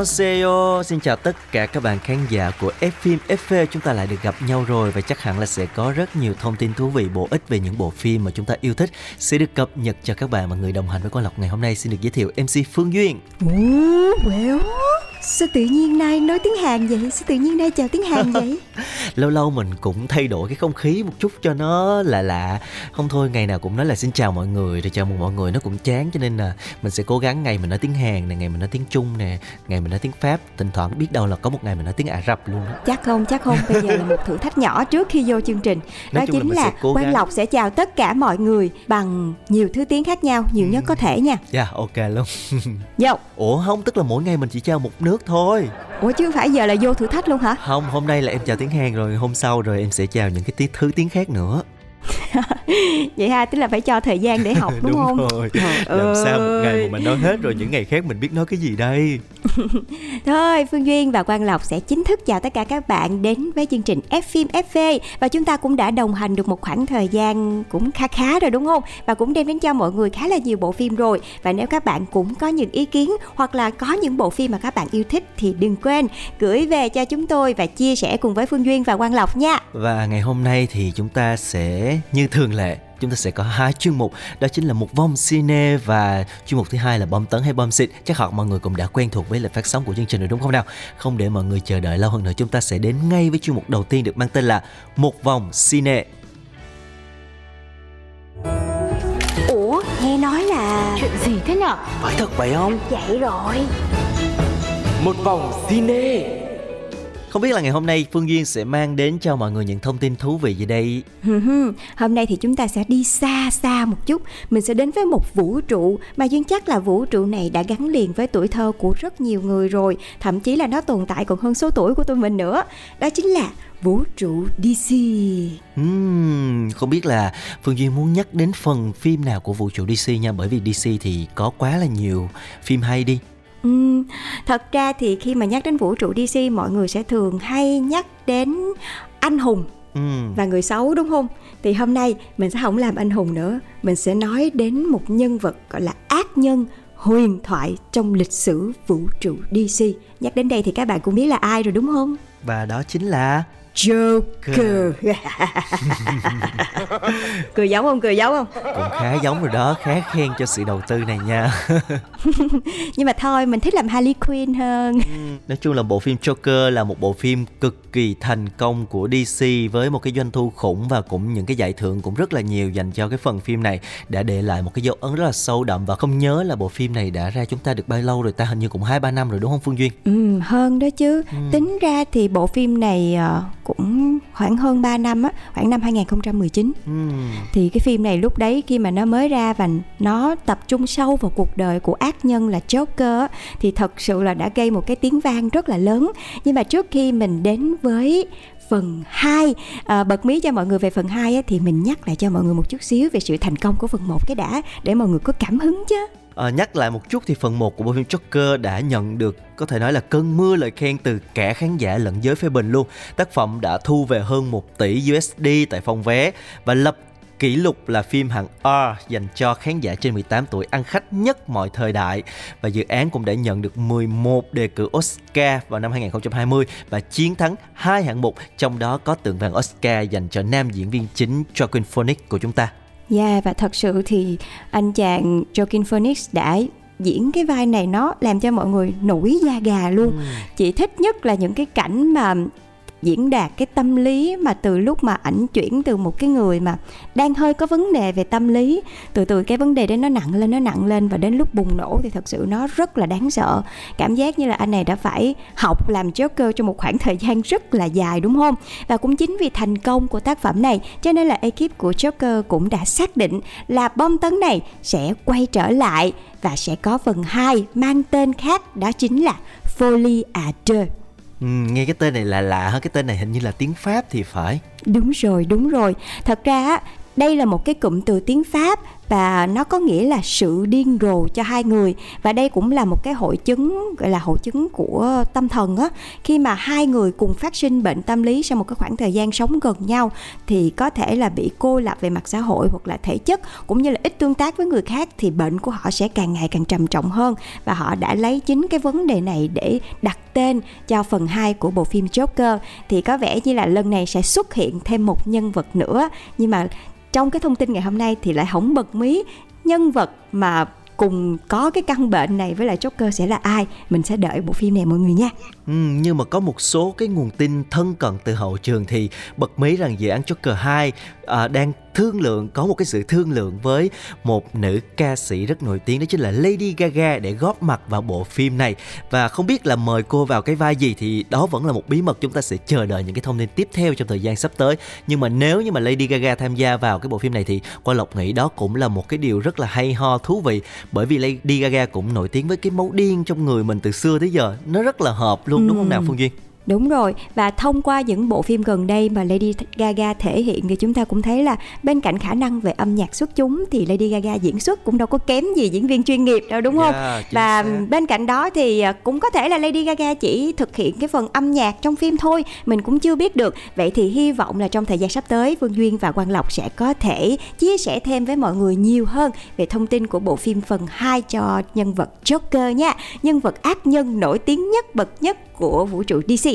Annyeonghaseyo, xin chào tất cả các bạn khán giả của F phim FV Chúng ta lại được gặp nhau rồi và chắc hẳn là sẽ có rất nhiều thông tin thú vị bổ ích về những bộ phim mà chúng ta yêu thích Sẽ được cập nhật cho các bạn và người đồng hành với Quang Lộc ngày hôm nay. Xin được giới thiệu MC Phương Duyên. Ồ, well, sao tự nhiên nay nói tiếng Hàn vậy? Sao tự nhiên nay chào tiếng Hàn vậy? Lâu lâu mình cũng thay đổi cái không khí một chút cho nó lạ lạ. Không thôi ngày nào cũng nói là xin chào mọi người rồi chào mừng mọi người. Nó cũng chán cho nên là mình sẽ cố gắng ngày mình nói tiếng Hàn nè, ngày mình nói tiếng Trung nè, ngày mình nói tiếng Pháp Thỉnh thoảng biết đâu là có một ngày mình nói tiếng Ả Rập luôn á chắc không, chắc không. Bây giờ là một thử thách nhỏ trước khi vô chương trình. Nói Đó là chính mình là, cố Quang gắng. Lộc sẽ chào tất cả mọi người bằng nhiều thứ tiếng khác nhau, nhiều nhất có thể nha. Dạ ok luôn Vô. Ủa không tức là mỗi ngày mình chỉ chào một nước thôi Ủa chứ phải giờ là vô thử thách luôn hả? Không hôm nay là em chào tiếng Hàn rồi Hôm sau rồi em sẽ chào những cái thứ tiếng khác nữa Vậy ha, tức là phải cho thời gian để học đúng, không? rồi Trời Làm sao một ngày mà mình nói hết rồi Những ngày khác mình biết nói cái gì đây Thôi, Phương Duyên và Quang Lộc sẽ chính thức chào tất cả các bạn đến với chương trình F phim FV và chúng ta cũng đã đồng hành được một khoảng thời gian cũng khá khá rồi đúng không? Và cũng đem đến cho mọi người khá là nhiều bộ phim rồi. Và nếu các bạn cũng có những ý kiến hoặc là có những bộ phim mà các bạn yêu thích thì đừng quên gửi về cho chúng tôi và chia sẻ cùng với Phương Duyên và Quang Lộc nha. Và ngày hôm nay thì chúng ta sẽ như thường lệ chúng ta sẽ có hai chuyên mục. Đó chính là một vòng cine và chuyên mục thứ hai là bom tấn hay bom xịt. Chắc hẳn mọi người cũng đã quen thuộc với lịch phát sóng của chương trình rồi đúng không nào? Không để mọi người chờ đợi lâu hơn nữa chúng ta sẽ đến ngay với chuyên mục đầu tiên được mang tên là một vòng cine. Ủa, nghe nói là chuyện gì thế nhở? Phải thật vậy không? Vậy rồi. một vòng cine không biết là ngày hôm nay phương duyên sẽ mang đến cho mọi người những thông tin thú vị gì đây? Hôm nay thì chúng ta sẽ đi xa xa một chút. Mình sẽ đến với một vũ trụ Mà duyên chắc là vũ trụ này đã gắn liền với tuổi thơ của rất nhiều người rồi. Thậm chí là nó tồn tại còn hơn số tuổi của tụi mình nữa. Đó chính là vũ trụ DC Ừm, không biết là Phương Duyên muốn nhắc đến phần phim nào của vũ trụ DC nha? Bởi vì DC thì có quá là nhiều phim hay đi Ừm, Thật ra thì khi mà nhắc đến vũ trụ DC Mọi người sẽ thường hay nhắc đến anh hùng Ừm, và người xấu đúng không? Thì hôm nay mình sẽ không làm anh hùng nữa, mình sẽ nói đến một nhân vật gọi là ác nhân huyền thoại trong lịch sử vũ trụ DC. Nhắc đến đây thì các bạn cũng biết là ai rồi đúng không? Và đó chính là Joker. cười giống không? Cười giống không? cũng khá giống rồi đó khá khen cho sự đầu tư này nha Nhưng mà thôi, mình thích làm Harley Quinn hơn. nói chung là bộ phim Joker là một bộ phim cực kỳ thành công của DC với một cái doanh thu khủng và cũng những cái giải thưởng cũng rất là nhiều dành cho cái phần phim này đã để lại một cái dấu ấn rất là sâu đậm và không nhớ là bộ phim này đã ra chúng ta được bao lâu rồi ta hình như cũng hai ba năm rồi đúng không Phương Duyên Ừ, hơn đó chứ. Tính ra thì bộ phim này ờ, cũng khoảng hơn 3 năm á, khoảng năm 2019. Ừm, thì cái phim này lúc đấy khi mà nó mới ra và nó tập trung sâu vào cuộc đời của ác nhân là Joker á, thì thật sự là đã gây một cái tiếng vang rất là lớn. Nhưng mà trước khi mình đến với phần 2 à, bật mí cho mọi người về phần 2 á, thì mình nhắc lại cho mọi người một chút xíu về sự thành công của phần 1 cái đã để mọi người có cảm hứng chứ à, nhắc lại một chút thì phần 1 của bộ phim Joker đã nhận được có thể nói là cơn mưa lời khen từ cả khán giả lẫn giới phê bình luôn. Tác phẩm đã thu về hơn 1 tỷ USD tại phòng vé và lập kỷ lục là phim hạng R dành cho khán giả trên 18 tuổi ăn khách nhất mọi thời đại và dự án cũng đã nhận được 11 đề cử Oscar vào năm 2020 và chiến thắng hai hạng mục trong đó có tượng vàng Oscar dành cho nam diễn viên chính Joaquin Phoenix của chúng ta. Yeah và thật sự thì anh chàng Joaquin Phoenix đã diễn cái vai này nó làm cho mọi người nổi da gà luôn. Chị thích nhất là những cái cảnh mà diễn đạt cái tâm lý mà từ lúc mà ảnh chuyển từ một cái người mà đang hơi có vấn đề về tâm lý, từ từ cái vấn đề đấy nó nặng lên, nó nặng lên và đến lúc bùng nổ thì thật sự nó rất là đáng sợ. Cảm giác như là anh này đã phải học làm Joker trong một khoảng thời gian rất là dài, đúng không? Và cũng chính vì thành công của tác phẩm này, cho nên là ekip của Joker cũng đã xác định là bom tấn này sẽ quay trở lại và sẽ có phần 2 mang tên khác, đó chính là Folie à deux. Ừ, nghe cái tên này là lạ hơn cái tên này hình như là tiếng Pháp thì phải Đúng rồi, đúng rồi. Thật ra đây là một cái cụm từ tiếng Pháp và nó có nghĩa là sự điên rồ cho hai người. Và đây cũng là một cái hội chứng, gọi là hội chứng của tâm thần á. Khi mà hai người cùng phát sinh bệnh tâm lý sau một cái khoảng thời gian sống gần nhau, thì có thể là bị cô lập về mặt xã hội hoặc là thể chất, cũng như là ít tương tác với người khác, thì bệnh của họ sẽ càng ngày càng trầm trọng hơn. Và họ đã lấy chính cái vấn đề này để đặt tên cho phần 2 của bộ phim Joker. Thì có vẻ như là lần này sẽ xuất hiện thêm một nhân vật nữa. Nhưng mà trong cái thông tin ngày hôm nay thì lại không bật mí nhân vật mà cùng có cái căn bệnh này với lại Joker sẽ là ai? Mình sẽ đợi bộ phim này mọi người nha. Ừ, nhưng mà có một số cái nguồn tin thân cận từ hậu trường thì bật mí rằng dự án Joker 2 à, đang thương lượng có một cái sự thương lượng với một nữ ca sĩ rất nổi tiếng đó chính là Lady Gaga để góp mặt vào bộ phim này. Và không biết là mời cô vào cái vai gì thì đó vẫn là một bí mật chúng ta sẽ chờ đợi những cái thông tin tiếp theo trong thời gian sắp tới. Nhưng mà nếu như mà Lady Gaga tham gia vào cái bộ phim này thì qua lộc nghĩ đó cũng là một cái điều rất là hay ho thú vị. Bởi vì Lady Gaga cũng nổi tiếng với cái máu điên trong người mình từ xưa tới giờ. Nó rất là hợp luôn ừ. đúng không nào Phương Duyên Đúng rồi, và thông qua những bộ phim gần đây mà Lady Gaga thể hiện thì chúng ta cũng thấy là bên cạnh khả năng về âm nhạc xuất chúng thì Lady Gaga diễn xuất cũng đâu có kém gì diễn viên chuyên nghiệp đâu đúng không? Yeah, và xác. bên cạnh đó thì à, cũng có thể là Lady Gaga chỉ thực hiện cái phần âm nhạc trong phim thôi, mình cũng chưa biết được. Vậy thì hy vọng là trong thời gian sắp tới Phương Duyên và Quang Lộc sẽ có thể chia sẻ thêm với mọi người nhiều hơn về thông tin của bộ phim phần 2 cho nhân vật Joker nha. Nhân vật ác nhân nổi tiếng nhất bậc nhất của vũ trụ DC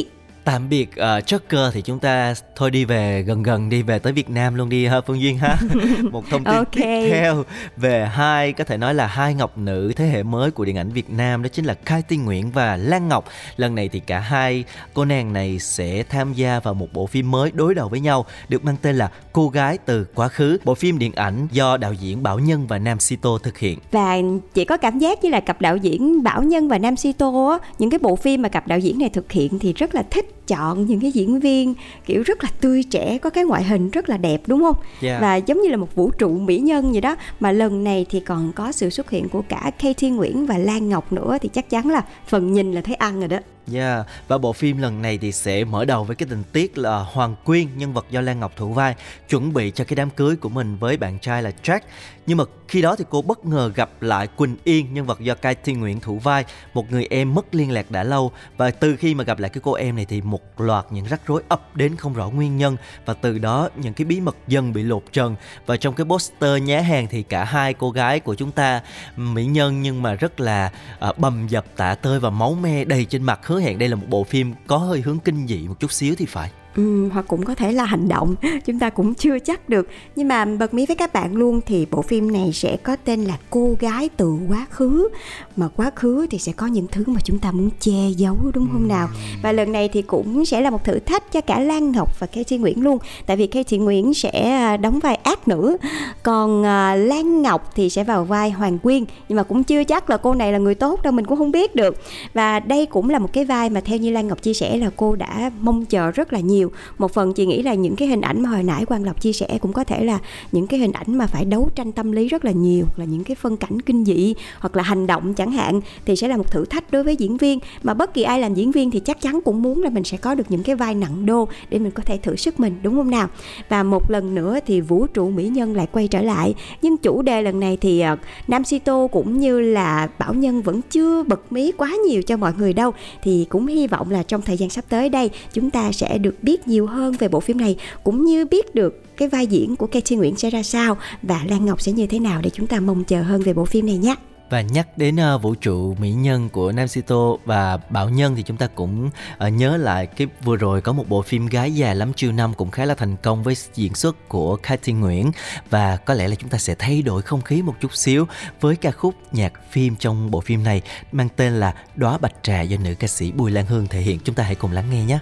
tạm biệt uh, Joker thì chúng ta thôi đi về gần gần đi về tới Việt Nam luôn đi ha Phương Duyên ha. Một thông tin okay. tiếp theo về hai có thể nói là hai ngọc nữ thế hệ mới của điện ảnh Việt Nam đó chính là Khai Tiên Nguyễn và Lan Ngọc. Lần này thì cả hai cô nàng này sẽ tham gia vào một bộ phim mới đối đầu với nhau được mang tên là Cô gái từ quá khứ. Bộ phim điện ảnh do đạo diễn Bảo Nhân và Nam Sito thực hiện. Và chỉ có cảm giác như là cặp đạo diễn Bảo Nhân và Nam Sito những cái bộ phim mà cặp đạo diễn này thực hiện thì rất là thích chọn những cái diễn viên kiểu rất là tươi trẻ có cái ngoại hình rất là đẹp đúng không? Yeah. và giống như là một vũ trụ mỹ nhân vậy đó. Mà lần này thì còn có sự xuất hiện của cả Katie Nguyễn và Lan Ngọc nữa thì chắc chắn là phần nhìn là thấy ăn rồi đó Yeah, và bộ phim lần này thì sẽ mở đầu với cái tình tiết là Hoàng Quyên, nhân vật do Lan Ngọc thủ vai, chuẩn bị cho cái đám cưới của mình với bạn trai là Jack. Nhưng mà khi đó thì cô bất ngờ gặp lại Quỳnh Yên, nhân vật do Cai Thiên Nguyễn thủ vai, một người em mất liên lạc đã lâu. Và từ khi mà gặp lại cái cô em này thì một loạt những rắc rối ập đến không rõ nguyên nhân và từ đó những cái bí mật dần bị lột trần. Và trong cái poster nhá hàng thì cả hai cô gái của chúng ta mỹ nhân nhưng mà rất là uh, bầm dập tả tơi và máu me đầy trên mặt hứa hẹn đây là một bộ phim có hơi hướng kinh dị một chút xíu thì phải. Ừ, hoặc cũng có thể là hành động. Chúng ta cũng chưa chắc được. Nhưng mà bật mí với các bạn luôn thì bộ phim này sẽ có tên là cô gái từ quá khứ. Mà quá khứ thì sẽ có những thứ mà chúng ta muốn che giấu đúng không nào? Và lần này thì cũng sẽ là một thử thách cho cả Lan Ngọc và Katie Nguyễn luôn. Tại vì Katie Nguyễn sẽ à, đóng vai ác nữ. Còn à, Lan Ngọc thì sẽ vào vai Hoàng Quyên. Nhưng mà cũng chưa chắc là cô này là người tốt đâu mình cũng không biết được. Và đây cũng là một cái vai mà theo như Lan Ngọc chia sẻ là cô đã mong chờ rất là nhiều nhiều. Một phần chị nghĩ là những cái hình ảnh mà hồi nãy quang lộc chia sẻ cũng có thể là những cái hình ảnh mà phải đấu tranh tâm lý rất là nhiều là những cái phân cảnh kinh dị hoặc là hành động chẳng hạn thì sẽ là một thử thách đối với diễn viên. Mà bất kỳ ai làm diễn viên thì chắc chắn cũng muốn là mình sẽ có được những cái vai nặng đô để mình có thể thử sức mình đúng không nào? Và một lần nữa thì vũ trụ mỹ nhân lại quay trở lại. Nhưng chủ đề lần này thì uh, nam sito cũng như là bảo nhân vẫn chưa bật mí quá nhiều cho mọi người đâu. Thì cũng hy vọng là trong thời gian sắp tới đây chúng ta sẽ được biết biết nhiều hơn về bộ phim này cũng như biết được cái vai diễn của Katie Nguyễn sẽ ra sao và Lan Ngọc sẽ như thế nào để chúng ta mong chờ hơn về bộ phim này nhé. Và nhắc đến uh, vũ trụ mỹ nhân của Nam Sito và Bảo Nhân thì chúng ta cũng uh, nhớ lại cái vừa rồi có một bộ phim gái già lắm chiều năm cũng khá là thành công với diễn xuất của Cathy Nguyễn. Và có lẽ là chúng ta sẽ thay đổi không khí một chút xíu với ca khúc nhạc phim trong bộ phim này mang tên là Đóa Bạch Trà do nữ ca sĩ Bùi Lan Hương thể hiện. Chúng ta hãy cùng lắng nghe nhé.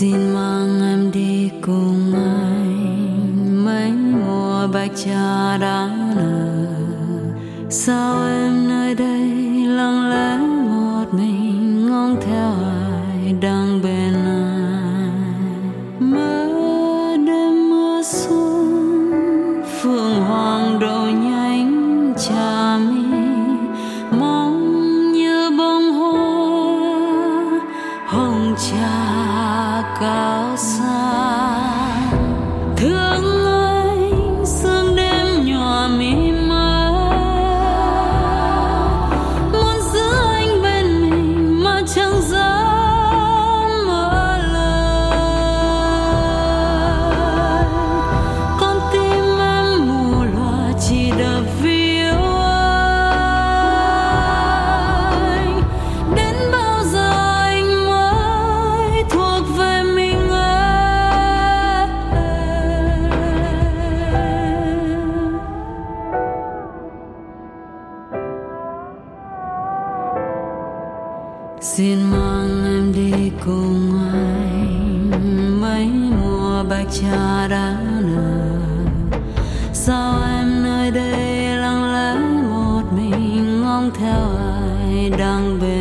Xin mang em đi cùng anh. Mấy mùa bạch trà đã nở. Sao em nơi đây? Xin mang em đi cùng anh. Mấy mùa bạch trà đã nở. Sao em nơi đây lặng lẽ một mình ngóng theo ai đang về?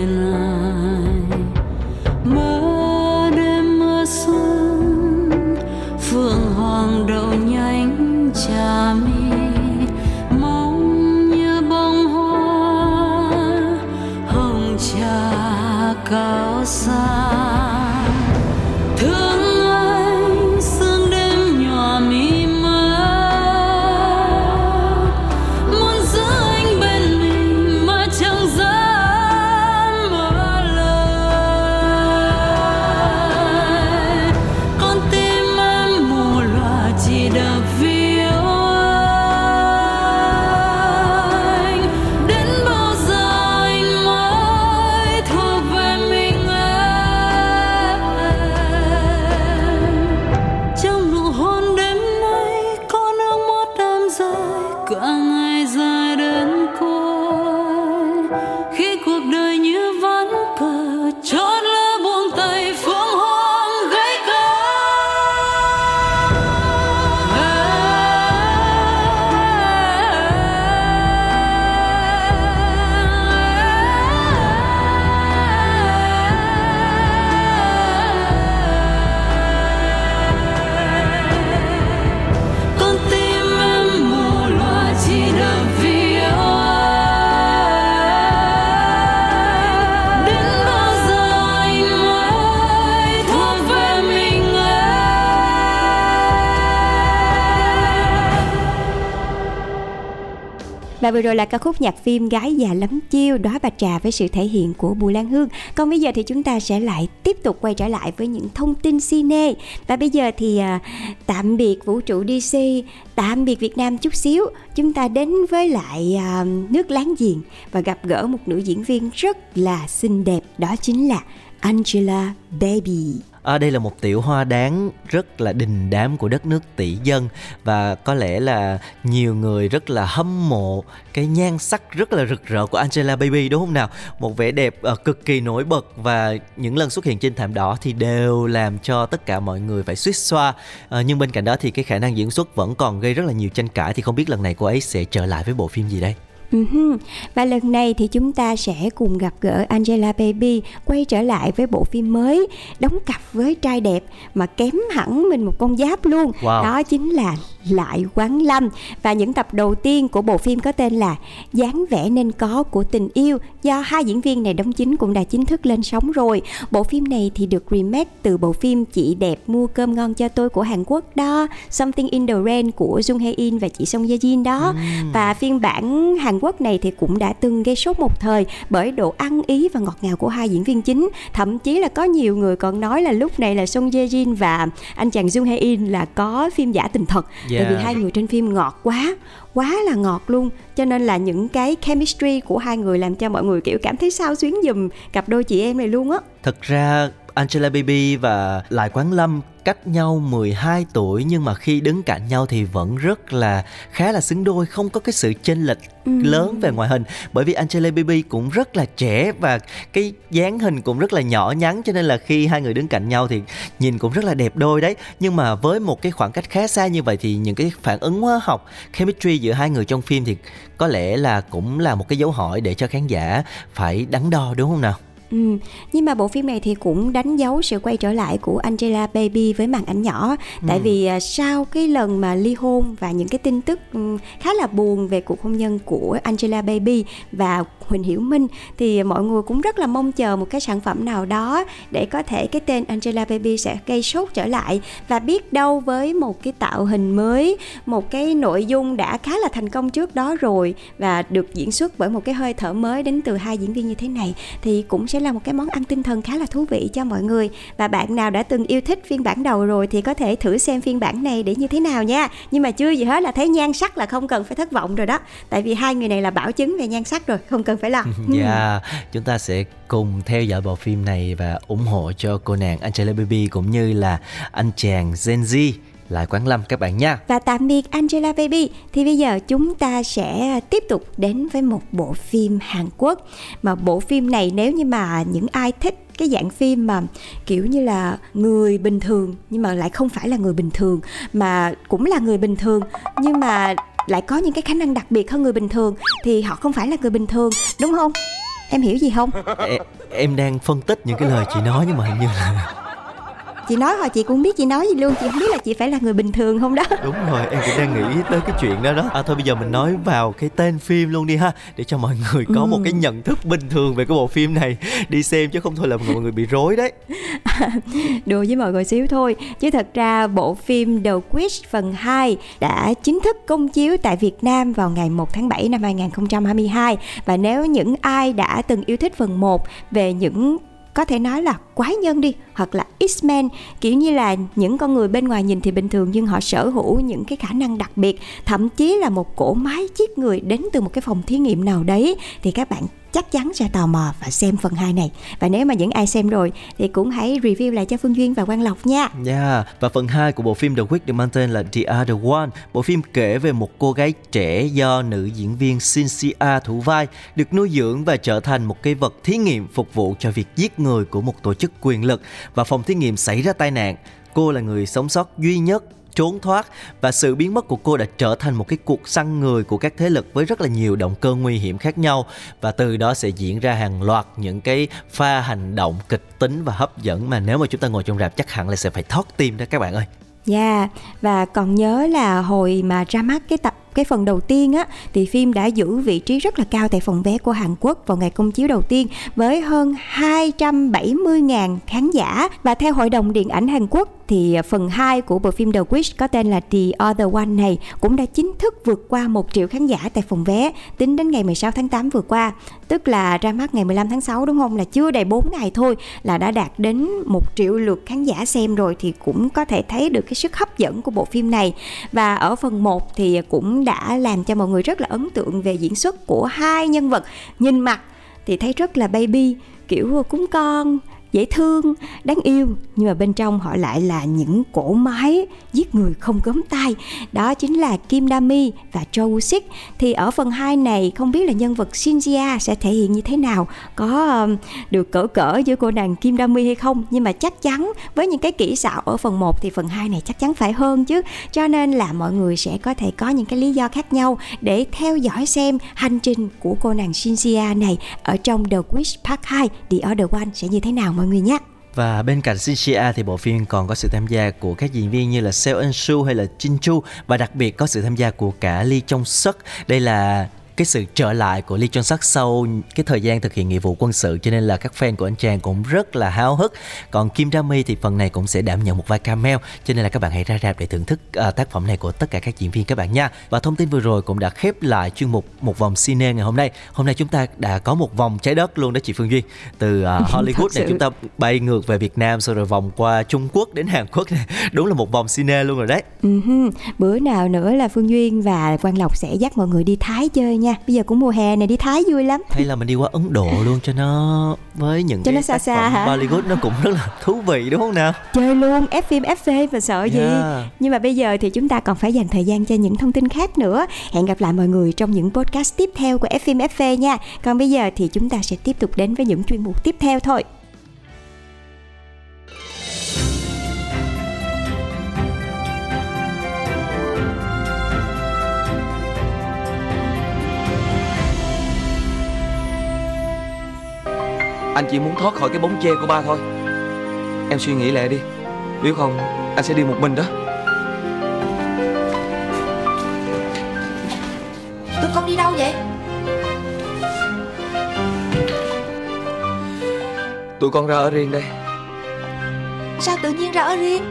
Rồi là ca khúc nhạc phim Gái già lắm chiêu Đóa bạch trà với sự thể hiện của Bùi Lan Hương. Còn bây giờ thì chúng ta sẽ lại tiếp tục quay trở lại với những thông tin cine. Và bây giờ thì à, tạm biệt vũ trụ DC Tạm biệt Việt Nam chút xíu. Chúng ta đến với lại à, nước láng giềng Và gặp gỡ một nữ diễn viên rất là xinh đẹp Đó chính là Angela Baby. À, đây là một tiểu hoa đáng rất là đình đám của đất nước tỷ dân và có lẽ là nhiều người rất là hâm mộ cái nhan sắc rất là rực rỡ của Angela Baby đúng không nào? Một vẻ đẹp uh, cực kỳ nổi bật và những lần xuất hiện trên thảm đỏ thì đều làm cho tất cả mọi người phải suýt xoa. À, nhưng bên cạnh đó thì cái khả năng diễn xuất vẫn còn gây rất là nhiều tranh cãi thì không biết lần này cô ấy sẽ trở lại với bộ phim gì đây? Uh-huh. Và lần này thì chúng ta sẽ cùng gặp gỡ Angela Baby quay trở lại với bộ phim mới đóng cặp với trai đẹp mà kém hẳn mình một con giáp luôn. Wow. Đó chính là Lại Quán Lâm và những tập đầu tiên của bộ phim có tên là dáng vẻ nên có của tình yêu do hai diễn viên này đóng chính cũng đã chính thức lên sóng rồi. Bộ phim này thì được remake từ bộ phim Chị đẹp mua cơm ngon cho tôi của Hàn Quốc đó, Something in the Rain của Jung Hae In và chị Song Ye Jin đó. Và phiên bản Hàn Quốc này thì cũng đã từng gây sốt một thời bởi độ ăn ý và ngọt ngào của hai diễn viên chính. Thậm chí là có nhiều người còn nói là lúc này là Song Ye Jin và anh chàng Jung Hae In là có phim giả tình thật. Tại vì Yeah. hai người trên phim ngọt quá quá là ngọt luôn cho nên là những cái chemistry của hai người làm cho mọi người kiểu cảm thấy sao xuyến dùm cặp đôi chị em này luôn á Thật ra Angela Baby và Lại Quán Lâm cách nhau 12 tuổi nhưng mà khi đứng cạnh nhau thì vẫn rất là khá là xứng đôi không có cái sự chênh lệch ừ. lớn về ngoại hình. Bởi vì Angela Baby cũng rất là trẻ và cái dáng hình cũng rất là nhỏ nhắn cho nên là khi hai người đứng cạnh nhau thì nhìn cũng rất là đẹp đôi đấy. Nhưng mà với một cái khoảng cách khá xa như vậy thì những cái phản ứng hóa học chemistry giữa hai người trong phim thì có lẽ là cũng là một cái dấu hỏi để cho khán giả phải đắn đo đúng không nào Ừ, nhưng mà bộ phim này thì cũng đánh dấu sự quay trở lại của Angela Baby với màn ảnh nhỏ ừ. tại vì à, sau cái lần mà ly hôn và những cái tin tức ừ, khá là buồn về cuộc hôn nhân của Angela Baby và Huỳnh Hiểu Minh thì mọi người cũng rất là mong chờ một cái sản phẩm nào đó để có thể cái tên Angela Baby sẽ gây sốt trở lại và biết đâu với một cái tạo hình mới, một cái nội dung đã khá là thành công trước đó rồi và được diễn xuất bởi một cái hơi thở mới đến từ hai diễn viên như thế này thì cũng sẽ là một cái món ăn tinh thần khá là thú vị cho mọi người. Và bạn nào đã từng yêu thích phiên bản đầu rồi thì có thể thử xem phiên bản này để như thế nào nha. Nhưng mà chưa gì hết là thấy nhan sắc là không cần phải thất vọng rồi đó. Tại vì hai người này là bảo chứng về nhan sắc rồi không cần phải lo dạ yeah, chúng ta sẽ cùng theo dõi bộ phim này và ủng hộ cho cô nàng Angela Baby cũng như là anh chàng Gen Z lại quán lâm các bạn nha. Và tạm biệt Angela Baby. Thì bây giờ chúng ta sẽ tiếp tục đến với một bộ phim Hàn Quốc. Mà bộ phim này nếu như mà những ai thích cái dạng phim mà kiểu như là người bình thường nhưng mà lại không phải là người bình thường mà cũng là người bình thường nhưng mà lại có những cái khả năng đặc biệt hơn người bình thường thì họ không phải là người bình thường đúng không? Em hiểu gì không? Em, em đang phân tích những cái lời chị nói nhưng mà hình như là chị nói hồi chị cũng biết chị nói gì luôn. Chị không biết là chị phải là người bình thường không đó. Đúng rồi em cũng đang nghĩ tới cái chuyện đó đó. À thôi bây giờ mình nói vào cái tên phim luôn đi ha để cho mọi người có ừ. một cái nhận thức bình thường về cái bộ phim này. Đi xem chứ không thôi là mọi người bị rối đấy. Đùa với mọi người xíu thôi. Chứ thật ra bộ phim The Witch phần 2 đã chính thức công chiếu tại Việt Nam vào ngày 1 tháng 7 năm 2022 và nếu những ai đã từng yêu thích phần 1 về những có thể nói là quái nhân đi, hoặc là X-Men, kiểu như là những con người bên ngoài nhìn thì bình thường nhưng họ sở hữu những cái khả năng đặc biệt. Thậm chí là một cỗ máy giết người đến từ một cái phòng thí nghiệm nào đấy. Thì các bạn chắc chắn sẽ tò mò và xem phần 2 này. Và nếu mà những ai xem rồi thì cũng hãy review lại cho Phương Duyên và Quang Lộc nha. Yeah, và phần 2 của bộ phim The Wick được mang tên là The Other One. Bộ phim kể về một cô gái trẻ do nữ diễn viên Cynthia thủ vai được nuôi dưỡng và trở thành một cái vật thí nghiệm phục vụ cho việc giết người của một tổ chức quyền lực và phòng thí nghiệm xảy ra tai nạn. Cô là người sống sót duy nhất trốn thoát và sự biến mất của cô đã trở thành một cái cuộc săn người của các thế lực với rất là nhiều động cơ nguy hiểm khác nhau và từ đó sẽ diễn ra hàng loạt những cái pha hành động kịch tính và hấp dẫn mà nếu mà chúng ta ngồi trong rạp chắc hẳn là sẽ phải thót tim đó các bạn ơi. Dạ, yeah, và còn nhớ là hồi mà ra mắt cái tập cái phần đầu tiên á thì phim đã giữ vị trí rất là cao tại phòng vé của Hàn Quốc vào ngày công chiếu đầu tiên với hơn 270.000 khán giả và theo Hội đồng Điện ảnh Hàn Quốc thì à, phần 2 của bộ phim The Witch có tên là The Other One này cũng đã chính thức vượt qua 1 triệu khán giả tại phòng vé tính đến ngày 16 tháng 8 vừa qua. Tức là ra mắt ngày 15 tháng 6 đúng không? Là chưa đầy 4 ngày thôi là đã đạt đến 1 triệu lượt khán giả xem rồi thì cũng có thể thấy được cái sức hấp dẫn của bộ phim này. Và ở phần 1 thì cũng đã làm cho mọi người rất là ấn tượng về diễn xuất của hai nhân vật nhìn mặt thì thấy rất là baby, kiểu à, cúng con dễ thương, đáng yêu. Nhưng mà bên trong họ lại là những cỗ máy giết người không gớm tay. Đó chính là Kim Dami và Cho Sik. Thì ở phần 2 này, không biết là nhân vật Shinjia sẽ thể hiện như thế nào? Có được cỡ cỡ giữa cô nàng Kim Dami hay không? Nhưng mà chắc chắn, với những cái kỹ xảo ở phần 1 thì phần 2 này chắc chắn phải hơn chứ. Cho nên là mọi người sẽ có thể có những cái lý do khác nhau để theo dõi xem hành trình của cô nàng Shinjia này ở trong The Witch Part 2 The Other One sẽ như thế nào mọi người nhé và bên cạnh Shinshia thì bộ phim còn có sự tham gia của các diễn viên như là Seo Eun Soo hay là Jin Chu và đặc biệt có sự tham gia của cả Lee Jong Suk. Đây là cái sự trở lại của Lee Chun Suk sau cái thời gian thực hiện nghĩa vụ quân sự cho nên là các fan của anh chàng cũng rất là háo hức. Còn Kim Dami thì phần này cũng sẽ đảm nhận một vai cameo cho nên là các bạn hãy ra rạp để thưởng thức uh, tác phẩm này của tất cả các diễn viên các bạn nha. Và thông tin vừa rồi cũng đã khép lại chuyên mục một vòng cine ngày hôm nay. Hôm nay chúng ta đã có một vòng trái đất luôn đó chị Phương Duyên. Từ uh, Hollywood này chúng ta bay ngược về Việt Nam rồi rồi vòng qua Trung Quốc đến Hàn Quốc này. Đúng là một vòng cine luôn rồi đấy. Uh-huh. Bữa nào nữa là Phương Duyên và Quang Lộc sẽ dắt mọi người đi Thái chơi nha bây giờ cũng mùa hè này đi thái vui lắm. Hay là mình đi qua ấn độ luôn cho nó với những Cho cái nó xa xa hả? bollywood nó cũng rất là thú vị đúng không nào? Chơi luôn ép phim ép phê mà sợ gì. Yeah. nhưng mà bây giờ thì chúng ta còn phải dành thời gian cho những thông tin khác nữa. Hẹn gặp lại mọi người trong những podcast tiếp theo của ép phim ép phê nha. Còn bây giờ thì chúng ta sẽ tiếp tục đến với những chuyên mục tiếp theo thôi Anh chỉ muốn thoát khỏi cái bóng che của ba thôi. Em suy nghĩ lại đi. Nếu không anh sẽ đi một mình đó. Tụi con đi đâu vậy? Tụi con ra ở riêng đây. Sao tự nhiên ra ở riêng?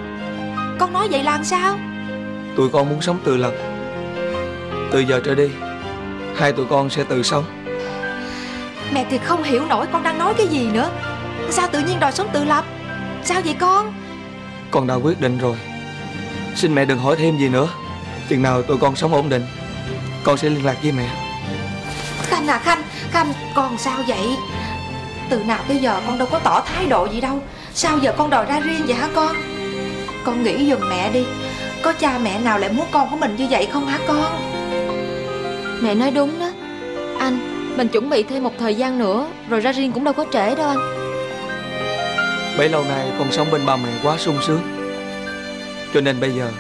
Con nói vậy là làm sao? Tụi con muốn sống tự lập Từ giờ trở đi Hai tụi con sẽ tự sống Mẹ thì không hiểu nổi con đang nói cái gì nữa. Sao tự nhiên đòi sống tự lập? Sao vậy con? Con đã quyết định rồi. Xin mẹ đừng hỏi thêm gì nữa. Chừng nào tụi con sống ổn định Con sẽ liên lạc với mẹ. Khanh à Khanh Khanh con sao vậy? Từ nào tới giờ con đâu có tỏ thái độ gì đâu. Sao giờ con đòi ra riêng vậy hả con? Con nghĩ giùm mẹ đi. Có cha mẹ nào lại muốn con của mình như vậy không hả con? Mẹ nói đúng đó Mình chuẩn bị thêm một thời gian nữa Rồi ra riêng cũng đâu có trễ đâu anh. Bấy lâu nay con sống bên ba mẹ quá sung sướng. Cho nên bây giờ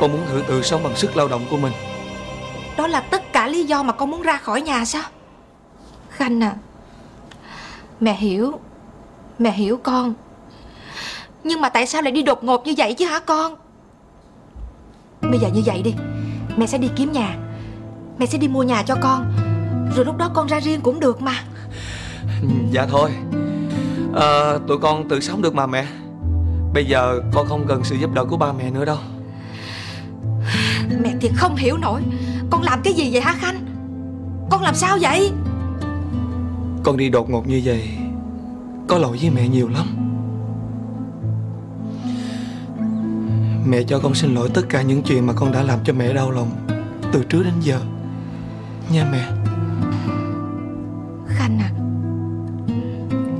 Con muốn thử tự sống bằng sức lao động của mình. Đó là tất cả lý do mà con muốn ra khỏi nhà sao? Khanh à Mẹ hiểu Mẹ hiểu con. Nhưng mà tại sao lại đi đột ngột như vậy chứ hả con? Bây giờ như vậy đi Mẹ sẽ đi kiếm nhà Mẹ sẽ đi mua nhà cho con Rồi lúc đó con ra riêng cũng được mà. Dạ thôi. Ờ, Tụi con tự sống được mà mẹ. Bây giờ con không cần sự giúp đỡ của ba mẹ nữa đâu. Mẹ thì không hiểu nổi. Con làm cái gì vậy hả Khanh? Con làm sao vậy? Con đi đột ngột như vậy Có lỗi với mẹ nhiều lắm. Mẹ cho con xin lỗi tất cả những chuyện mà con đã làm cho mẹ đau lòng Từ trước đến giờ. Nha mẹ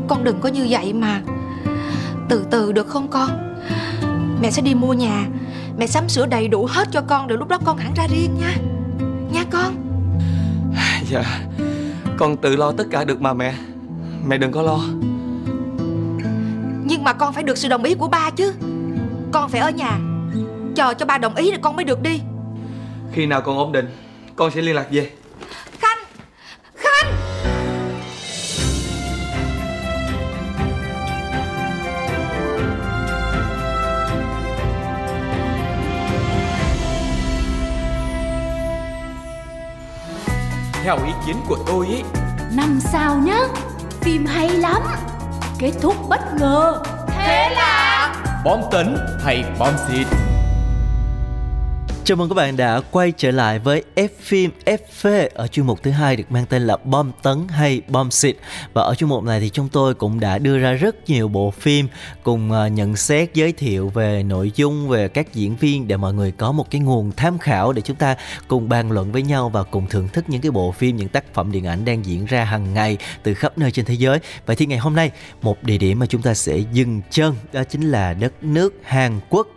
Con đừng có như vậy mà. Từ từ được không con? Mẹ sẽ đi mua nhà. Mẹ sắm sửa đầy đủ hết cho con Rồi lúc đó con hẳn ra riêng nha. Nha con. Dạ Con tự lo tất cả được mà mẹ. Mẹ đừng có lo. Nhưng mà con phải được sự đồng ý của ba chứ. Con phải ở nhà. Chờ cho ba đồng ý rồi con mới được đi. Khi nào con ổn định Con sẽ liên lạc về Theo ý kiến của tôi ấy năm sao nhá phim hay lắm. Kết thúc bất ngờ. Bom tấn hay bom xịt Chào mừng các bạn đã quay trở lại với F phim FV ở chuyên mục thứ hai được mang tên là Bom tấn hay bom xịt và ở chuyên mục này thì chúng tôi cũng đã đưa ra rất nhiều bộ phim cùng à, nhận xét, giới thiệu về nội dung, về các diễn viên để mọi người có một cái nguồn tham khảo để chúng ta cùng bàn luận với nhau và cùng thưởng thức những cái bộ phim, những tác phẩm điện ảnh đang diễn ra hàng ngày từ khắp nơi trên thế giới. Vậy thì ngày hôm nay, một địa điểm mà chúng ta sẽ dừng chân đó chính là đất nước Hàn Quốc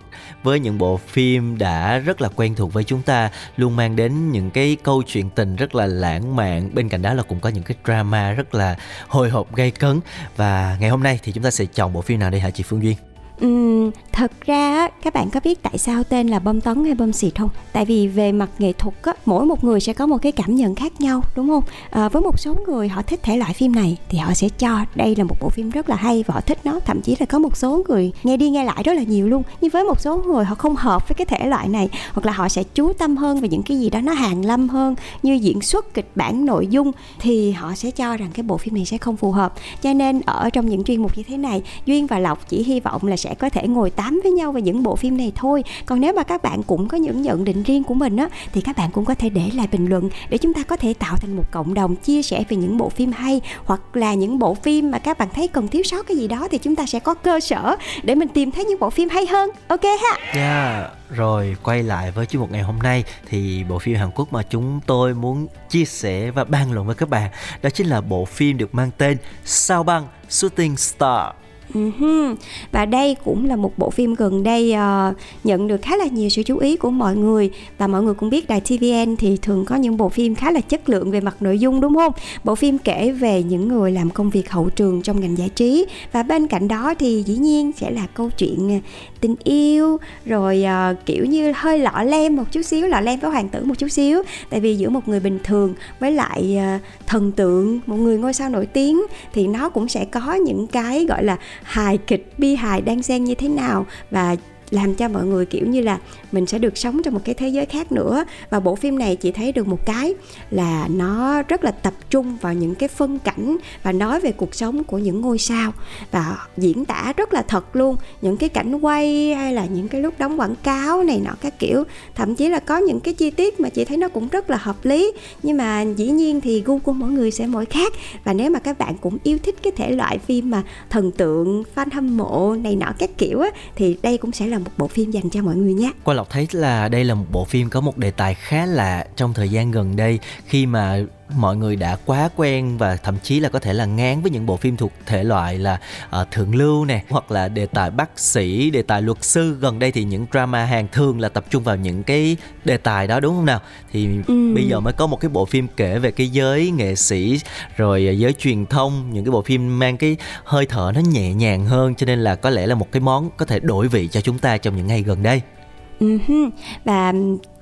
với những bộ phim đã rất là quen thuộc với chúng ta, luôn mang đến những cái câu chuyện tình rất là lãng mạn. Bên cạnh đó là cũng có những cái drama rất là hồi hộp gây cấn. Và ngày hôm nay thì chúng ta sẽ chọn bộ phim nào đây hả chị Phương Duyên? Uhm, thật ra các bạn có biết tại sao tên là bom tấn hay bom xịt không? Tại vì về mặt nghệ thuật á, mỗi một người sẽ có một cái cảm nhận khác nhau đúng không? À, với một số người họ thích thể loại phim này thì họ sẽ cho đây là một bộ phim rất là hay và họ thích nó. Thậm chí là có một số người nghe đi nghe lại rất là nhiều luôn. Nhưng với một số người họ không hợp với cái thể loại này hoặc là họ sẽ chú tâm hơn về những cái gì đó nó hàng lâm hơn như diễn xuất, kịch bản, nội dung thì họ sẽ cho rằng cái bộ phim này sẽ không phù hợp. Cho nên ở trong những chuyên mục như thế này, Duyên và Lộc chỉ hy vọng là sẽ sẽ có thể ngồi tám với nhau về những bộ phim này thôi. Còn nếu mà các bạn cũng có những nhận định riêng của mình á thì các bạn cũng có thể để lại bình luận để chúng ta có thể tạo thành một cộng đồng chia sẻ về những bộ phim hay hoặc là những bộ phim mà các bạn thấy còn thiếu sót cái gì đó thì chúng ta sẽ có cơ sở để mình tìm thấy những bộ phim hay hơn. Ok ha? Yeah, rồi quay lại với chuyên mục ngày hôm nay thì bộ phim Hàn Quốc mà chúng tôi muốn chia sẻ và bàn luận với các bạn đó chính là bộ phim được mang tên Sao băng Shooting Star. Uh-huh. Và đây cũng là một bộ phim gần đây uh, nhận được khá là nhiều sự chú ý của mọi người và mọi người cũng biết đài TVN thì thường có những bộ phim khá là chất lượng về mặt nội dung đúng không? Bộ phim kể về những người làm công việc hậu trường trong ngành giải trí và bên cạnh đó thì dĩ nhiên sẽ là câu chuyện tình yêu rồi uh, kiểu như hơi lọ lem một chút xíu lọ lem với hoàng tử một chút xíu. Tại vì giữa một người bình thường với lại uh, thần tượng một người ngôi sao nổi tiếng thì nó cũng sẽ có những cái gọi là hài kịch bi hài đang xen như thế nào. Và làm cho mọi người, kiểu như là, mình sẽ được sống trong một cái thế giới khác nữa. Và bộ phim này chị thấy được một cái là nó rất là tập trung vào những cái phân cảnh và nói về cuộc sống của những ngôi sao. Và diễn tả rất là thật luôn. Những cái cảnh quay hay là những cái lúc đóng quảng cáo này nọ các kiểu. Thậm chí là có những cái chi tiết mà chị thấy nó cũng rất là hợp lý. Nhưng mà dĩ nhiên thì gu của mỗi người sẽ mỗi khác. Và nếu mà các bạn cũng yêu thích cái thể loại phim mà thần tượng, fan hâm mộ này nọ các kiểu á, thì đây cũng sẽ là một bộ phim dành cho mọi người nhé. Qua Lộc thấy là đây là một bộ phim có một đề tài khá lạ trong thời gian gần đây khi mà mọi người đã quá quen và thậm chí là có thể là ngán với những bộ phim thuộc thể loại là uh, thượng lưu nè hoặc là đề tài bác sĩ đề tài luật sư. Gần đây thì những drama hàng thường là tập trung vào những cái đề tài đó đúng không nào? Thì ừ. bây giờ mới có một cái bộ phim kể về cái giới nghệ sĩ rồi giới truyền thông. Những cái bộ phim mang cái hơi thở nó nhẹ nhàng hơn cho nên là có lẽ là một cái món có thể đổi vị cho chúng ta trong những ngày gần đây Uh-huh. và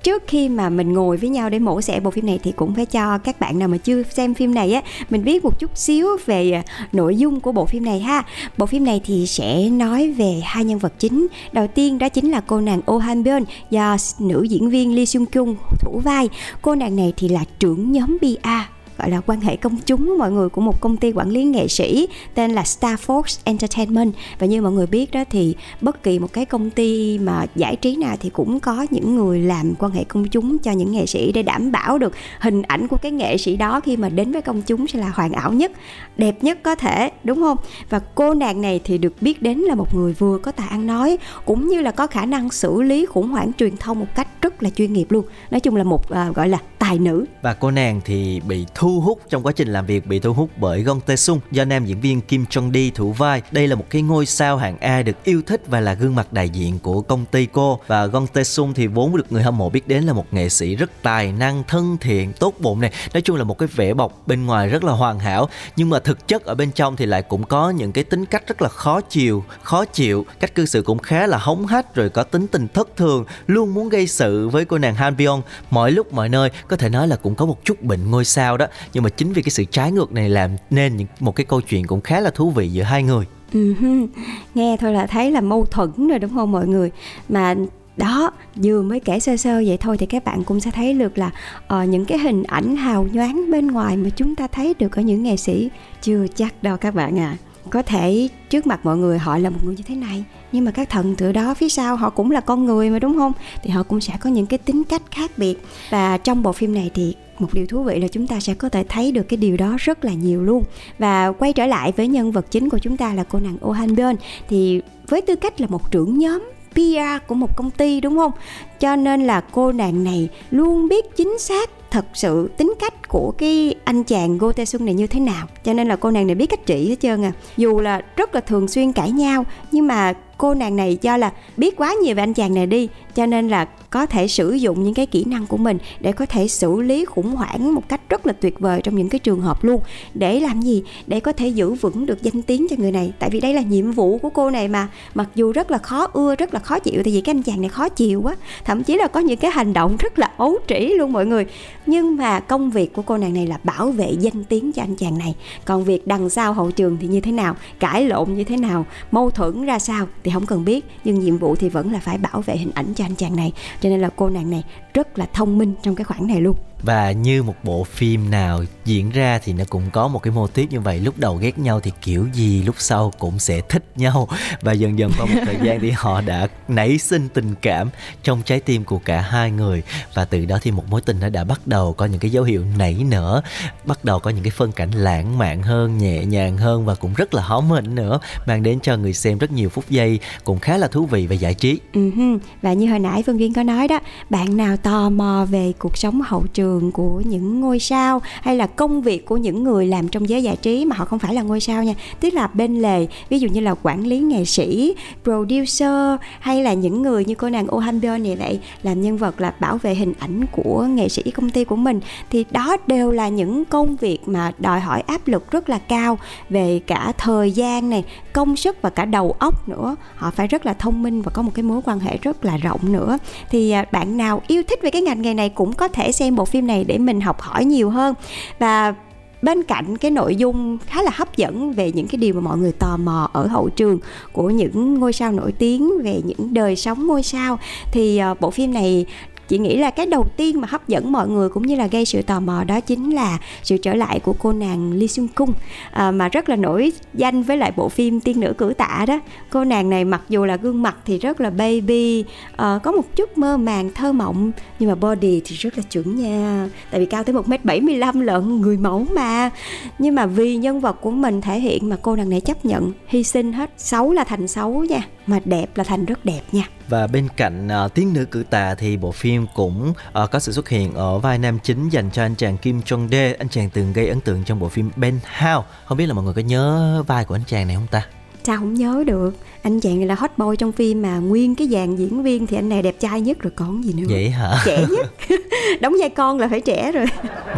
trước khi mà mình ngồi với nhau để mổ xẻ bộ phim này thì cũng phải cho các bạn nào mà chưa xem phim này á, mình biết một chút xíu về ờ, nội dung của bộ phim này ha. Bộ phim này thì sẽ nói về hai nhân vật chính. Đầu tiên đó chính là cô nàng Oh Han Beon do nữ diễn viên Lee Seung Kyung thủ vai. Cô nàng này thì là trưởng nhóm BA gọi là quan hệ công chúng mọi người của một công ty quản lý nghệ sĩ tên là Star Force Entertainment. Và như mọi người biết đó thì bất kỳ một cái công ty mà giải trí nào thì cũng có những người làm quan hệ công chúng cho những nghệ sĩ để đảm bảo được hình ảnh của cái nghệ sĩ đó khi mà đến với công chúng sẽ là hoàn ảo nhất đẹp nhất có thể đúng không? Và cô nàng này thì được biết đến là một người vừa có tài ăn nói cũng như là có khả năng xử lý khủng hoảng truyền thông một cách rất là chuyên nghiệp luôn. Nói chung là một uh, gọi là tài nữ. Và cô nàng thì bị thu thu hút trong quá trình làm việc, bị thu hút bởi Gong Tae Sung, do nam diễn viên Kim Jong Di thủ vai. Đây là một cái ngôi sao hạng A được yêu thích và là gương mặt đại diện của công ty cô. Và Gong Tae Sung thì vốn được người hâm mộ biết đến là một nghệ sĩ rất tài năng, thân thiện, tốt bụng này. Nói chung là một cái vẻ bọc bên ngoài rất là hoàn hảo. Nhưng mà thực chất ở bên trong thì lại cũng có những cái tính cách rất là khó chịu khó chịu. Cách cư xử cũng khá là hống hách, rồi có tính tình thất thường, luôn muốn gây sự với cô nàng Han Byung. Mọi lúc mọi nơi, có thể nói là cũng có một chút bệnh ngôi sao đó nhưng mà chính vì cái sự trái ngược này làm nên những một cái câu chuyện cũng khá là thú vị giữa hai người uh-huh. nghe thôi là thấy là mâu thuẫn rồi đúng không mọi người mà đó vừa mới kể sơ sơ vậy thôi thì các bạn cũng sẽ thấy được là uh, những cái hình ảnh hào nhoáng bên ngoài mà chúng ta thấy được ở những nghệ sĩ chưa chắc đâu các bạn à có thể trước mặt mọi người họ là một người như thế này nhưng mà các thần tượng đó phía sau họ cũng là con người mà, đúng không? Thì họ cũng sẽ có những cái tính cách khác biệt. Và trong bộ phim này thì một điều thú vị là chúng ta sẽ có thể thấy được cái điều đó rất là nhiều luôn. Và quay trở lại với nhân vật chính của chúng ta là cô nàng Oh Han Beon thì với tư cách là một trưởng nhóm PR của một công ty, đúng không? Cho nên là cô nàng này luôn biết chính xác thật sự tính cách của cái anh chàng Go Tae Sung này như thế nào. Cho nên là cô nàng này biết cách trị hết trơn à. Dù là rất là thường xuyên cãi nhau, nhưng mà cô nàng này cho là biết quá nhiều về anh chàng này đi, cho nên là có thể sử dụng những cái kỹ năng của mình để có thể xử lý khủng hoảng một cách rất là tuyệt vời trong những cái trường hợp luôn. Để làm gì? Để có thể giữ vững được danh tiếng cho người này. Tại vì đây là nhiệm vụ của cô này mà. Mặc dù rất là khó ưa, rất là khó chịu, tại vì cái anh chàng này khó chịu quá. Thậm chí là có những cái hành động rất là ấu trĩ luôn mọi người. Nhưng mà công việc của cô nàng này là bảo vệ danh tiếng cho anh chàng này. Còn việc đằng sau hậu trường thì như thế nào? Cãi lộn như thế nào? Mâu thuẫn ra sao? Thì không cần biết, nhưng nhiệm vụ thì vẫn là phải bảo vệ hình ảnh cho anh chàng này. Cho nên là cô nàng này rất là thông minh trong cái khoảng này luôn. Và như một bộ phim nào diễn ra thì nó cũng có một cái mô típ như vậy. Lúc đầu ghét nhau thì kiểu gì, lúc sau cũng sẽ thích nhau. Và dần dần qua một thời gian thì họ đã nảy sinh tình cảm trong trái tim của cả hai người. Và từ đó thì một mối tình nó đã bắt đầu có những cái dấu hiệu nảy nở, bắt đầu có những cái phân cảnh lãng mạn hơn, nhẹ nhàng hơn và cũng rất là hóm hỉnh nữa, mang đến cho người xem rất nhiều phút giây cũng khá là thú vị và giải trí uh-huh. và như hồi nãy Phương Duyên có nói đó, bạn nào tò mò về cuộc sống hậu trường của những ngôi sao hay là công việc của những người làm trong giới giải trí mà họ không phải là ngôi sao nha tức là bên lề, ví dụ như là quản lý nghệ sĩ, producer hay là những người như cô nàng Oh Han này vậy, làm nhân vật là bảo vệ hình ảnh của nghệ sĩ công ty của mình, thì đó đều là những công việc mà đòi hỏi áp lực rất là cao về cả thời gian này, công sức và cả đầu óc nữa họ phải rất là thông minh và có một cái mối quan hệ rất là rộng nữa. Thì à, bạn nào yêu thích về cái ngành nghề này cũng có thể xem bộ phim này để mình học hỏi nhiều hơn. Và bên cạnh cái nội dung khá là hấp dẫn về những cái điều mà mọi người tò mò ở hậu trường của những ngôi sao nổi tiếng, về những đời sống ngôi sao, thì à, bộ phim này chị nghĩ là cái đầu tiên mà hấp dẫn mọi người cũng như là gây sự tò mò đó chính là sự trở lại của cô nàng Lee Seung Cung. À, mà rất là nổi danh với lại bộ phim tiên nữ cử tạ đó. Cô nàng này mặc dù là gương mặt thì rất là baby à, có một chút mơ màng thơ mộng nhưng mà body thì rất là chuẩn nha. Tại vì cao tới một m 75 lận người mẫu mà. Nhưng mà vì nhân vật của mình thể hiện mà cô nàng này chấp nhận hy sinh hết xấu là thành xấu nha mà đẹp là thành rất đẹp nha. Và bên cạnh uh, tiếng nữ cử tà thì bộ phim cũng uh, có sự xuất hiện ở vai nam chính dành cho anh chàng Kim Jong Dae anh chàng từng gây ấn tượng trong bộ phim Ben Hao. Không biết là mọi người có nhớ vai của anh chàng này không ta? Sao không nhớ được. Anh chàng này là hot boy trong phim mà nguyên cái dàn diễn viên thì anh này đẹp trai nhất rồi còn gì nữa. Vậy hả? Trẻ nhất. Đóng vai con là phải trẻ rồi.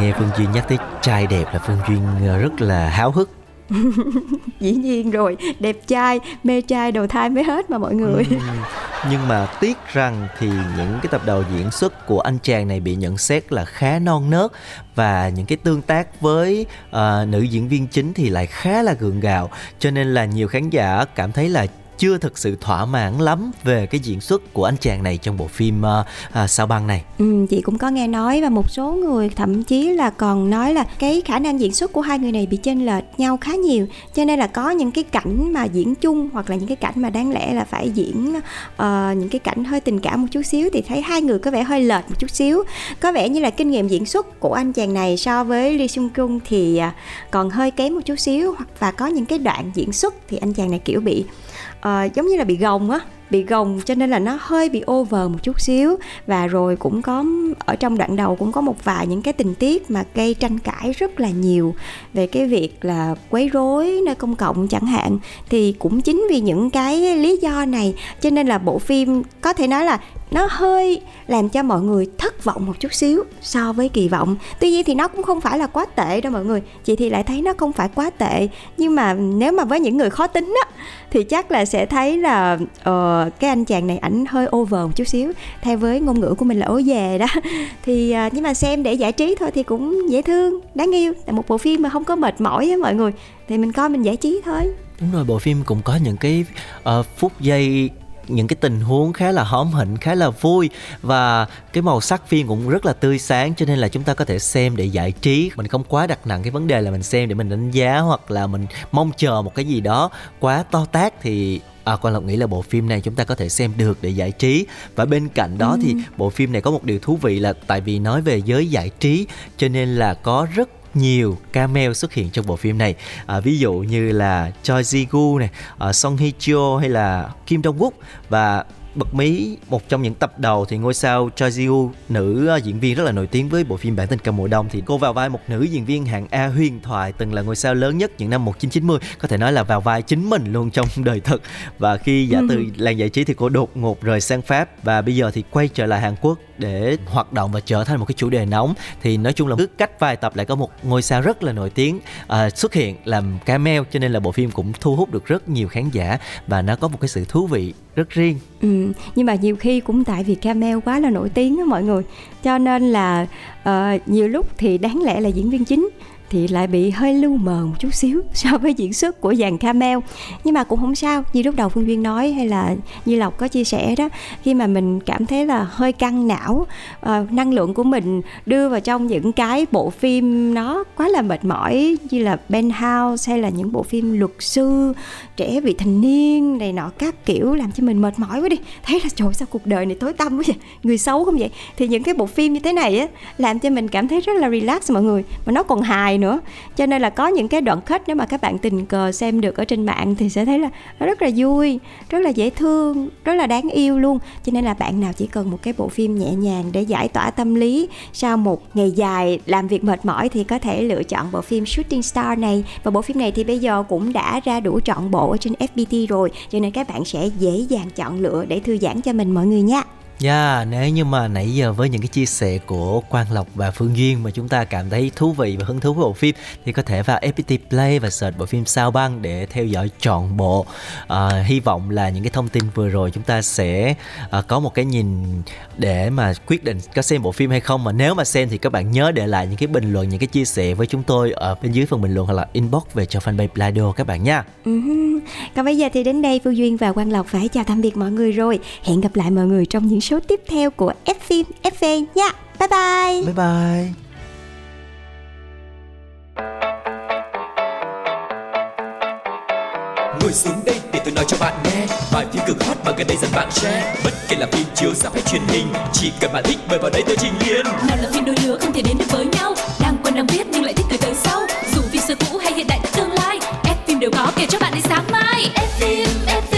Nghe phương duyên nhắc tới trai đẹp là phương duyên ờ, rất là háo hức dĩ nhiên rồi đẹp trai mê trai đầu thai mới hết mà mọi người. Ừ, nhưng mà tiếc rằng thì những cái tập đầu diễn xuất của anh chàng này bị nhận xét là khá non nớt và những cái tương tác với uh, nữ diễn viên chính thì lại khá là gượng gạo. Cho nên là nhiều khán giả cảm thấy là chưa thực sự thỏa mãn lắm về cái diễn xuất của anh chàng này trong bộ phim uh, sao băng này. Ừ, chị cũng có nghe nói và một số người thậm chí là còn nói là cái khả năng diễn xuất của hai người này bị chênh lệch nhau khá nhiều. Cho nên là có những cái cảnh mà diễn chung hoặc là những cái cảnh mà đáng lẽ là phải diễn uh, những cái cảnh hơi tình cảm một chút xíu thì thấy hai người có vẻ hơi lệch một chút xíu. Có vẻ như là kinh nghiệm diễn xuất của anh chàng này so với Lee Sung Kung thì uh, còn hơi kém một chút xíu hoặc và có những cái đoạn diễn xuất thì anh chàng này kiểu bị uh, giống như là bị gồng á bị gồng cho nên là nó hơi bị over một chút xíu. Và rồi cũng có ở trong đoạn đầu cũng có một vài những cái tình tiết mà gây tranh cãi rất là nhiều về cái việc là quấy rối nơi công cộng chẳng hạn. Thì cũng chính vì những cái lý do này cho nên là bộ phim có thể nói là nó hơi làm cho mọi người thất vọng một chút xíu so với kỳ vọng. Tuy nhiên thì nó cũng không phải là quá tệ đâu mọi người. Chị thì lại thấy nó không phải quá tệ. Nhưng mà nếu mà với những người khó tính á thì chắc là sẽ thấy là uh, cái anh chàng này ảnh hơi over một chút xíu. Theo với ngôn ngữ của mình là ố về đó. Thì uh, nhưng mà xem để giải trí thôi thì cũng dễ thương đáng yêu. Là một bộ phim mà không có mệt mỏi á mọi người. Thì mình coi mình giải trí thôi. Đúng rồi bộ phim cũng có những cái uh, phút giây những cái tình huống khá là hóm hỉnh khá là vui. Và cái màu sắc phim cũng rất là tươi sáng cho nên là chúng ta có thể xem để giải trí. Mình không quá đặt nặng cái vấn đề là mình xem để mình đánh giá hoặc là mình mong chờ một cái gì đó quá to tác thì À, Quang Lộc nghĩ là bộ phim này chúng ta có thể xem được để giải trí. Và bên cạnh đó ừ. thì bộ phim này có một điều thú vị là tại vì nói về giới giải trí cho nên là có rất nhiều cameo xuất hiện trong bộ phim này. À, ví dụ như là Choi Ji Gu này, uh, Song Hye Kyo hay là Kim Dong Wook và bật mí một trong những tập đầu thì ngôi sao Choi Ji Woo nữ uh, diễn viên rất là nổi tiếng với bộ phim Bản tình ca mùa đông. Thì cô vào vai một nữ diễn viên hạng A huyền thoại từng là ngôi sao lớn nhất những năm 1990 có thể nói là vào vai chính mình luôn trong đời thực và khi giả từ ừ. làng giải trí thì cô đột ngột rời sang Pháp và bây giờ thì quay trở lại Hàn Quốc để hoạt động và trở thành một cái chủ đề nóng. Thì nói chung là cứ cách vài tập lại có một ngôi sao rất là nổi tiếng uh, xuất hiện làm cameo cho nên là bộ phim cũng thu hút được rất nhiều khán giả và nó có một cái sự thú vị rất riêng. Ừ, ừ, nhưng mà nhiều khi cũng tại vì camel quá là nổi tiếng á mọi người. Cho nên là uh, nhiều lúc thì đáng lẽ là diễn viên chính thì lại bị hơi lưu mờ một chút xíu so với diễn xuất của dàn camel nhưng mà cũng không sao như lúc đầu phương duyên nói hay là như lộc có chia sẻ đó khi mà mình cảm thấy là hơi căng não uh, năng lượng của mình đưa vào trong những cái bộ phim nó quá là mệt mỏi như là Penthouse hay là những bộ phim luật sư trẻ vị thành niên này nọ các kiểu làm cho mình mệt mỏi quá đi. Thấy là trời sao cuộc đời này tối tăm quá vậy? Người xấu không vậy? Thì những cái bộ phim như thế này á làm cho mình cảm thấy rất là relax mọi người. Mà nó còn hài nữa. Cho nên là có những cái đoạn kết nếu mà các bạn tình cờ xem được ở trên mạng thì sẽ thấy là nó rất là vui, rất là dễ thương, rất là đáng yêu luôn. Cho nên là bạn nào chỉ cần một cái bộ phim nhẹ nhàng để giải tỏa tâm lý sau một ngày dài làm việc mệt mỏi thì có thể lựa chọn bộ phim Shooting Star này. Và bộ phim này thì bây giờ cũng đã ra đủ trọn bộ ở trên FPT rồi, cho nên các bạn sẽ dễ dàng chọn lựa để thư giãn cho mình mọi người nha yeah, nếu như mà nãy giờ với những cái chia sẻ của Quang Lộc và Phương Duyên mà chúng ta cảm thấy thú vị và hứng thú với bộ phim thì có thể vào FPT Play và search bộ phim Sao Băng để theo dõi trọn bộ. À, hy vọng là những cái thông tin vừa rồi chúng ta sẽ à, có một cái nhìn để mà quyết định có xem bộ phim hay không mà nếu mà xem thì các bạn nhớ để lại những cái bình luận, những cái chia sẻ với chúng tôi ở bên dưới phần bình luận hoặc là inbox về cho fanpage Plado các bạn nha. Uh-huh. Còn bây giờ thì đến đây Phương Duyên và Quang Lộc phải chào tạm biệt mọi người rồi. Hẹn gặp lại mọi người trong những số tiếp theo của F phim FV nha. Bye bye. Bye bye. Ngồi xuống đây để tôi nói cho bạn nghe. Bài phim cực hot mà gần đây dần bạn share. Bất kể là phim chiếu rạp hay truyền hình Chỉ cần bạn thích mời vào đây tôi trình liền. Nào là phim đôi lứa không thể đến được với nhau. Đang quen đang biết nhưng lại thích từ tới sau. Dù phim xưa cũ hay hiện đại tương lai F phim đều có kể cho bạn đến sáng mai. F phim, F phim.